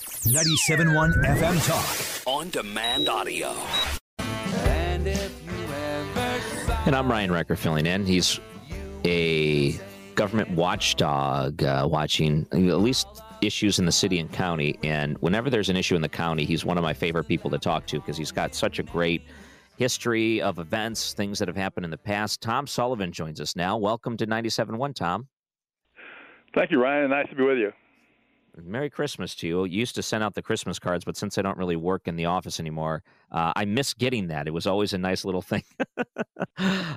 97.1 FM Talk. On demand audio. And I'm Ryan Recker filling in. He's a government watchdog uh, watching at least issues in the city and county. And whenever there's an issue in the county, he's one of my favorite people to talk to because he's got such a great history of events, things that have happened in the past. Tom Sullivan joins us now. Welcome to 97.1, Tom. Thank you, Ryan. Nice to be with you. Merry Christmas to you. Used to send out the Christmas cards, but since I don't really work in the office anymore, uh, I miss getting that. It was always a nice little thing.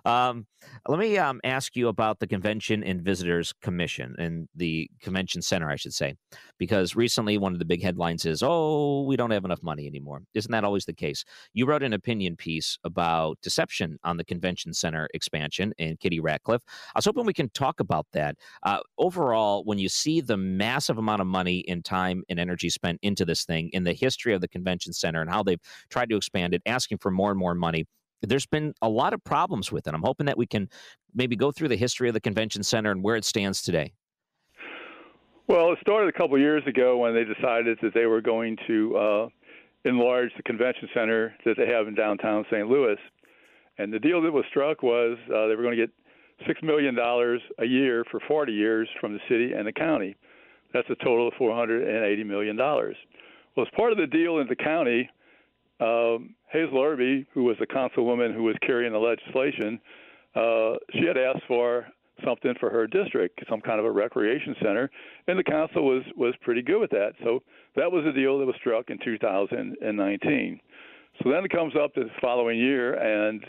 um, let me um, ask you about the Convention and Visitors Commission and the Convention Center, I should say, because recently one of the big headlines is, oh, we don't have enough money anymore. Isn't that always the case? You wrote an opinion piece about deception on the Convention Center expansion and Kitty Ratcliffe. I was hoping we can talk about that. Uh, overall, when you see the massive amount of money and time and energy spent into this thing in the history of the Convention Center and how they've tried to expand it, asking for more and more money there's been a lot of problems with it. I'm hoping that we can maybe go through the history of the convention center and where it stands today. Well, it started a couple years ago when they decided that they were going to uh, enlarge the convention center that they have in downtown St. Louis. And the deal that was struck was uh, they were going to get six million dollars a year for 40 years from the city and the county. That's a total of 480 million dollars. Well, as part of the deal in the county, um, Hazel Erby, who was the councilwoman who was carrying the legislation, uh, she had asked for something for her district, some kind of a recreation center, and the council was was pretty good with that. So that was a deal that was struck in 2019. So then it comes up the following year, and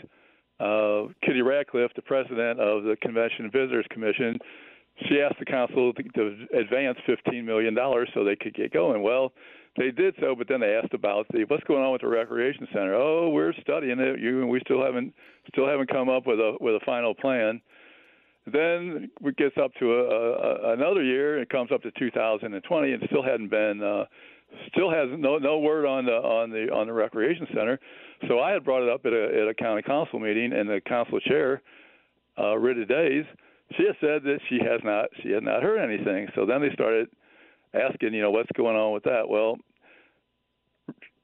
uh, Kitty Ratcliffe, the president of the Convention and Visitors Commission, she asked the council to, advance $15 million so they could get going. Well, they did so, but then they asked about the what's going on with the recreation center. Oh, we're studying it. You we still haven't still haven't come up with a with a final plan. Then it gets up to a, a, another year. It comes up to 2020, and still hadn't been uh, still has no no word on the on the on the recreation center. So I had brought it up at a at a county council meeting, and the council chair, uh, Rita Days, she has said that she has not she had not heard anything. So then they started asking, you know, what's going on with that? Well,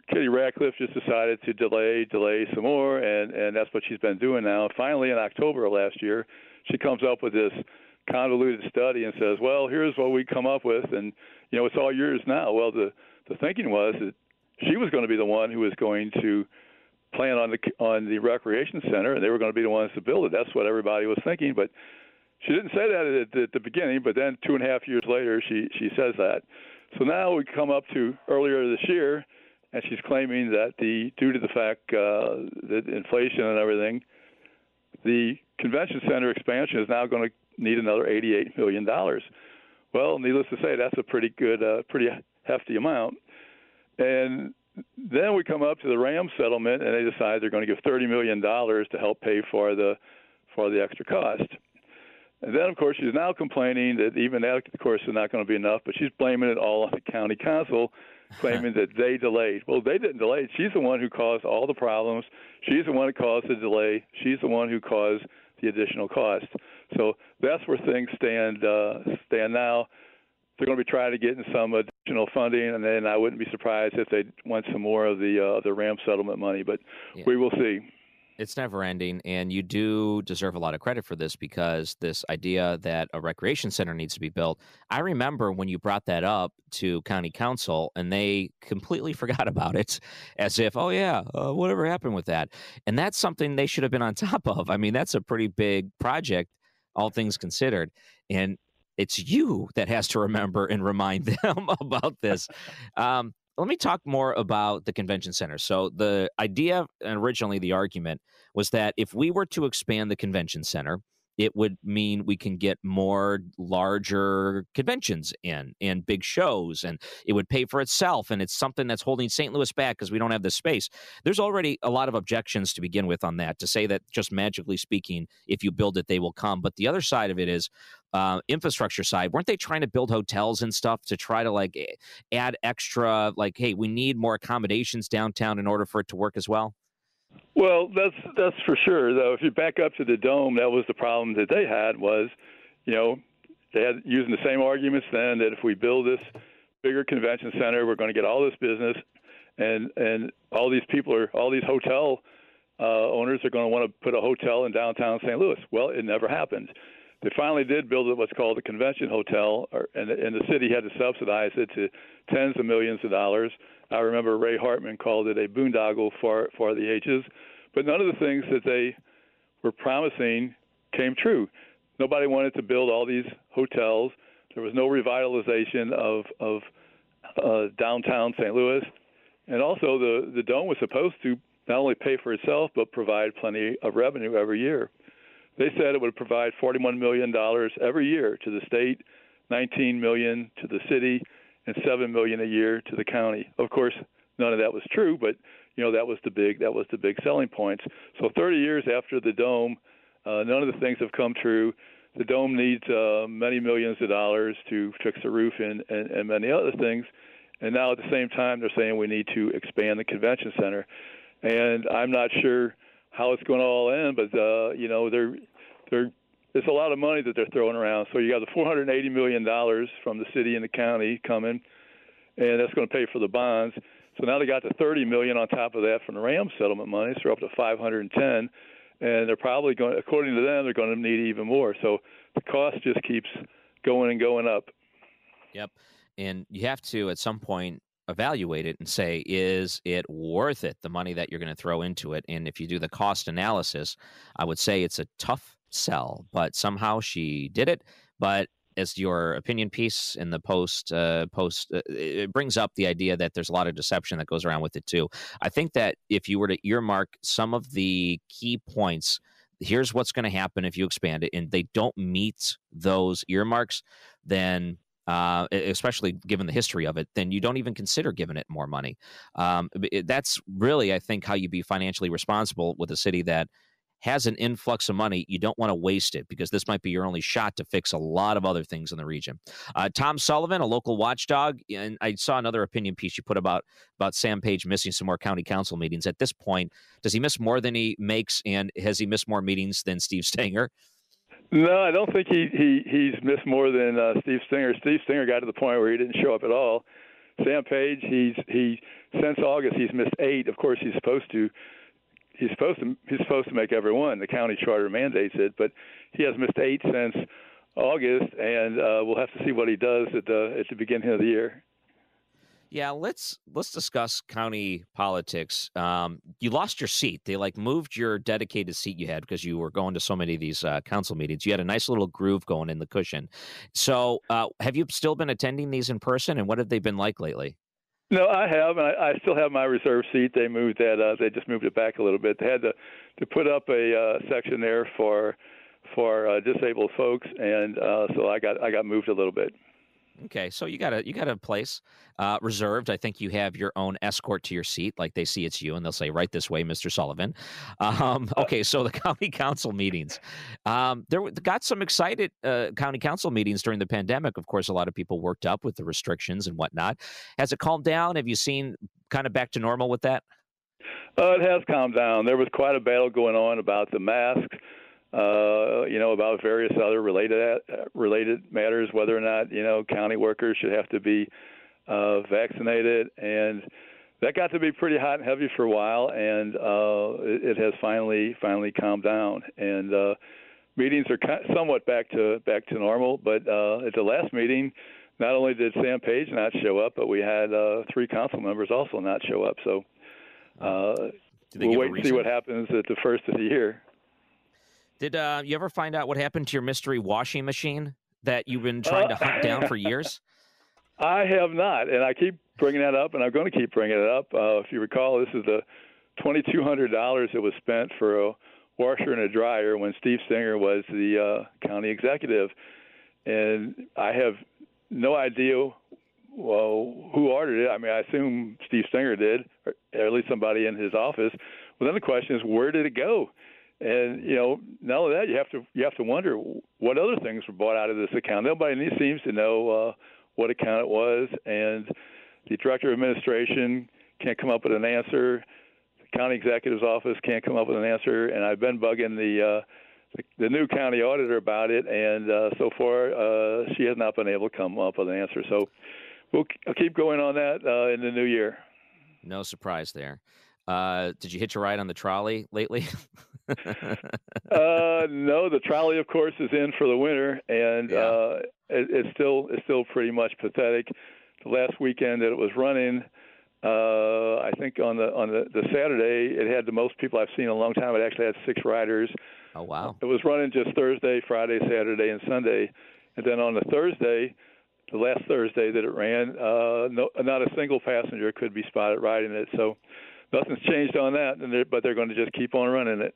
Kitty Ratcliffe just decided to delay, delay some more, and and that's what she's been doing now. Finally, in October of last year, she comes up with this convoluted study and says, "Well, here's what we come up with, and you know, it's all yours now." Well, the the thinking was that she was going to be the one who was going to plan on the on the recreation center, and they were going to be the ones to build it. That's what everybody was thinking, but she didn't say that at, at the beginning, but then two and a half years later, she she says that. So now we come up to earlier this year, and she's claiming that the due to the fact uh, that inflation and everything, the convention center expansion is now going to need another 88 million dollars. Well, needless to say, that's a pretty good, uh, pretty hefty amount. And then we come up to the Ram settlement, and they decide they're going to give 30 million dollars to help pay for the for the extra cost. And then, of course, she's now complaining that even that, of course, is not going to be enough, but she's blaming it all on the county council, claiming that they delayed. Well, they didn't delay. She's the one who caused all the problems. She's the one who caused the delay. She's the one who caused the additional cost. So that's where things stand uh, stand now. They're going to be trying to get in some additional funding, and then I wouldn't be surprised if they want some more of the uh, the Ram settlement money. But yeah. we will see It's never ending. And you do deserve a lot of credit for this because this idea that a recreation center needs to be built, I remember when you brought that up to county council and they completely forgot about it as if, oh, yeah, uh, whatever happened with that. And that's something they should have been on top of. I mean, that's a pretty big project, all things considered. And it's you that has to remember and remind them about this. Um, let me talk more about the convention center. So, the idea and originally the argument was that if we were to expand the convention center, it would mean we can get more larger conventions in and big shows and it would pay for itself and it's something that's holding St. Louis back because we don't have the space. There's already a lot of objections to begin with on that to say that just magically speaking if you build it they will come. But the other side of it is uh, infrastructure side, weren't they trying to build hotels and stuff to try to like add extra, like, hey, we need more accommodations downtown in order for it to work as well? Well, that's that's for sure. Though, if you back up to the dome, that was the problem that they had was, you know, they had using the same arguments then that if we build this bigger convention center, we're going to get all this business, and and all these people are all these hotel uh, owners are going to want to put a hotel in downtown St. Louis. Well, it never happened they finally did build what's called a convention hotel, or, and, and the city had to subsidize it to tens of millions of dollars. I remember Ray Hartman called it a boondoggle for for the ages, but none of the things that they were promising came true. Nobody wanted to build all these hotels. There was no revitalization of of uh, downtown St. Louis, and also the the dome was supposed to not only pay for itself but provide plenty of revenue every year. They said it would provide 41 million dollars every year to the state, 19 million to the city, and 7 million a year to the county. Of course, none of that was true, but you know that was the big that was the big selling points. So 30 years after the dome, uh, none of the things have come true. The dome needs uh, many millions of dollars to fix the roof and, and, and many other things. And now at the same time, they're saying we need to expand the convention center. And I'm not sure how it's going to all end, but uh, you know, they're they're it's a lot of money that they're throwing around. So you got the 480 million dollars from the city and the county coming, and that's going to pay for the bonds. So now they got the 30 million on top of that from the Rams settlement money. So they're up to 510, and they're probably going, according to them, they're going to need even more. So the cost just keeps going and going up. Yep, and you have to at some point evaluate it and say, is it worth it, the money that you're going to throw into it? And if you do the cost analysis, I would say it's a tough sell, but somehow she did it. But as your opinion piece in the post uh, post uh, it brings up the idea that there's a lot of deception that goes around with it too i think that if you were to earmark some of the key points here's what's going to happen if you expand it and they don't meet those earmarks then uh, especially given the history of it, then you don't even consider giving it more money. Um, it, that's really, I think, how you be financially responsible with a city that has an influx of money. You don't want to waste it because this might be your only shot to fix a lot of other things in the region. Uh, Tom Sullivan, a local watchdog, and I saw another opinion piece you put about about Sam Page missing some more county council meetings. At this point, does he miss more than he makes, and has he missed more meetings than Steve Stenger? No, I don't think he, he he's missed more than uh, Steve Stenger. Steve Stenger got to the point where he didn't show up at all. Sam Page, he's he since August he's missed eight. Of course, he's supposed to he's supposed to he's supposed to make every one. The county charter mandates it, but he has missed eight since August, and uh, we'll have to see what he does at the at the beginning of the year. Yeah, let's let's discuss county politics. Um, you lost your seat. They like moved your dedicated seat you had because you were going to so many of these uh, council meetings. You had a nice little groove going in the cushion. So, uh, have you still been attending these in person, and what have they been like lately? No, I have, and I, I still have my reserve seat. They moved that. Uh, they just moved it back a little bit. They had to to put up a uh, section there for for uh, disabled folks, and uh, so I got I got moved a little bit. Okay, so you got a you got a place uh, reserved. I think you have your own escort to your seat, like they see it's you, and they'll say, "Right this way, Mister Sullivan." Um, okay, so the county council meetings, um, there got some excited uh, county council meetings during the pandemic. Of course, a lot of people worked up with the restrictions and whatnot. Has it calmed down? Have you seen kind of back to normal with that? Uh, it has calmed down. There was quite a battle going on about the masks uh, you know, about various other related uh, related matters, whether or not you know county workers should have to be uh, vaccinated, and that got to be pretty hot and heavy for a while, and uh, it, it has finally finally calmed down. And uh, meetings are somewhat back to back to normal. But uh, at the last meeting, not only did Sam Page not show up, but we had uh, three council members also not show up. So uh, we'll wait and see what happens at the first of the year. Did uh, you ever find out what happened to your mystery washing machine that you've been trying to hunt down for years? I have not, and I keep bringing that up, and I'm going to keep bringing it up. Uh, if you recall, this is the $2,200 that was spent for a washer and a dryer when Steve Stenger was the uh, county executive, and I have no idea well who ordered it. I mean, I assume Steve Stenger did, or at least somebody in his office. Well, then the question is, where did it go? And you know, now that, you have to you have to wonder what other things were bought out of this account. Nobody seems to know uh, what account it was, and the director of administration can't come up with an answer The county executive's office can't come up with an answer, and I've been bugging the uh, the, the new county auditor about it, and uh, so far uh, she has not been able to come up with an answer. So we'll I'll keep going on that uh, in the new year. No surprise there. Uh, did you hitch a ride on the trolley lately? uh, no, the trolley, of course, is in for the winter, and yeah. uh, it, it's still it's still pretty much pathetic. The last weekend that it was running, uh, I think on the on the, the Saturday it had the most people I've seen in a long time. It actually had six riders. Oh wow! It was running just Thursday, Friday, Saturday, and Sunday, and then on the Thursday, the last Thursday that it ran, uh, no, not a single passenger could be spotted riding it. So nothing's changed on that, they're, but they're going to just keep on running it.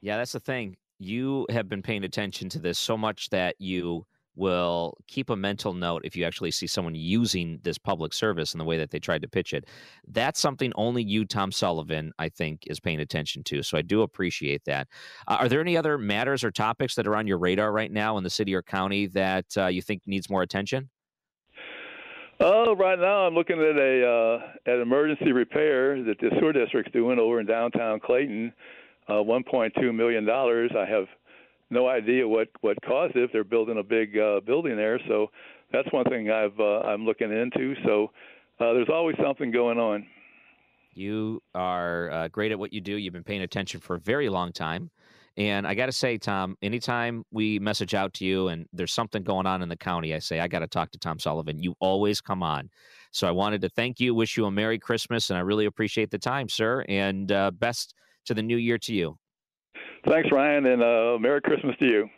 Yeah, that's the thing. You have been paying attention to this so much that you will keep a mental note if you actually see someone using this public service in the way that they tried to pitch it. That's something only you, Tom Sullivan, I think, is paying attention to. So I do appreciate that. Uh, are there any other matters or topics that are on your radar right now in the city or county that uh, you think needs more attention? Oh, right now I'm looking at a uh, at emergency repair that the sewer district's doing over in downtown Clayton. Uh, 1.2 million dollars. I have no idea what what caused it. They're building a big uh, building there, so that's one thing I've uh, I'm looking into. So uh, there's always something going on. You are uh, great at what you do. You've been paying attention for a very long time. And I got to say, Tom, anytime we message out to you and there's something going on in the county, I say, I got to talk to Tom Sullivan. You always come on. So I wanted to thank you, wish you a Merry Christmas, and I really appreciate the time, sir. And uh, best to the new year to you. Thanks, Ryan, and uh, Merry Christmas to you.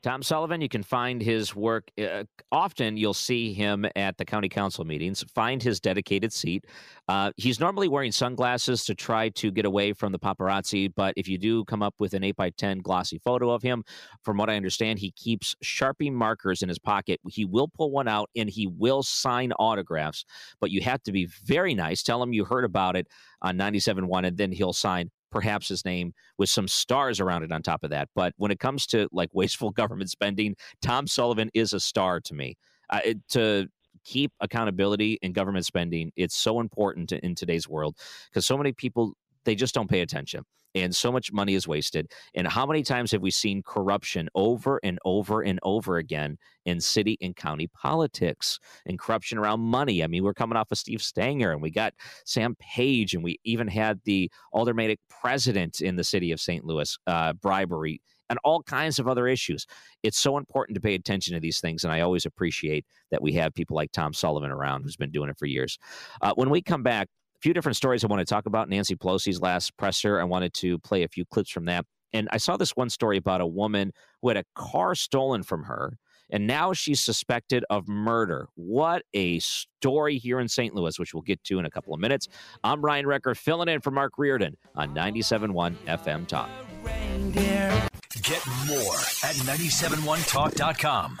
Tom Sullivan, you can find his work. Uh, often you'll see him at the county council meetings. Find his dedicated seat. Uh, he's normally wearing sunglasses to try to get away from the paparazzi, but if you do come up with an 8 by 10 glossy photo of him, from what I understand, he keeps Sharpie markers in his pocket. He will pull one out and he will sign autographs, but you have to be very nice. Tell him you heard about it on 97.1, and then he'll sign perhaps his name with some stars around it on top of that. But when it comes to like wasteful government spending, Tom Sullivan is a star to me. Uh, it, to keep accountability in government spending, it's so important in today's world because so many people they just don't pay attention and so much money is wasted. And how many times have we seen corruption over and over and over again in city and county politics and corruption around money? I mean, we're coming off of Steve Stenger and we got Sam Page and we even had the aldermanic president in the city of St. Louis, uh, bribery and all kinds of other issues. It's so important to pay attention to these things, and I always appreciate that we have people like Tom Sullivan around who's been doing it for years. Uh, when we come back, a few different stories I want to talk about. Nancy Pelosi's last presser. I wanted to play a few clips from that. And I saw this one story about a woman who had a car stolen from her, and now she's suspected of murder. What a story here in St. Louis, which we'll get to in a couple of minutes. I'm Ryan Recker, filling in for Mark Reardon on 97.1 FM Talk. Get more at 971talk.com.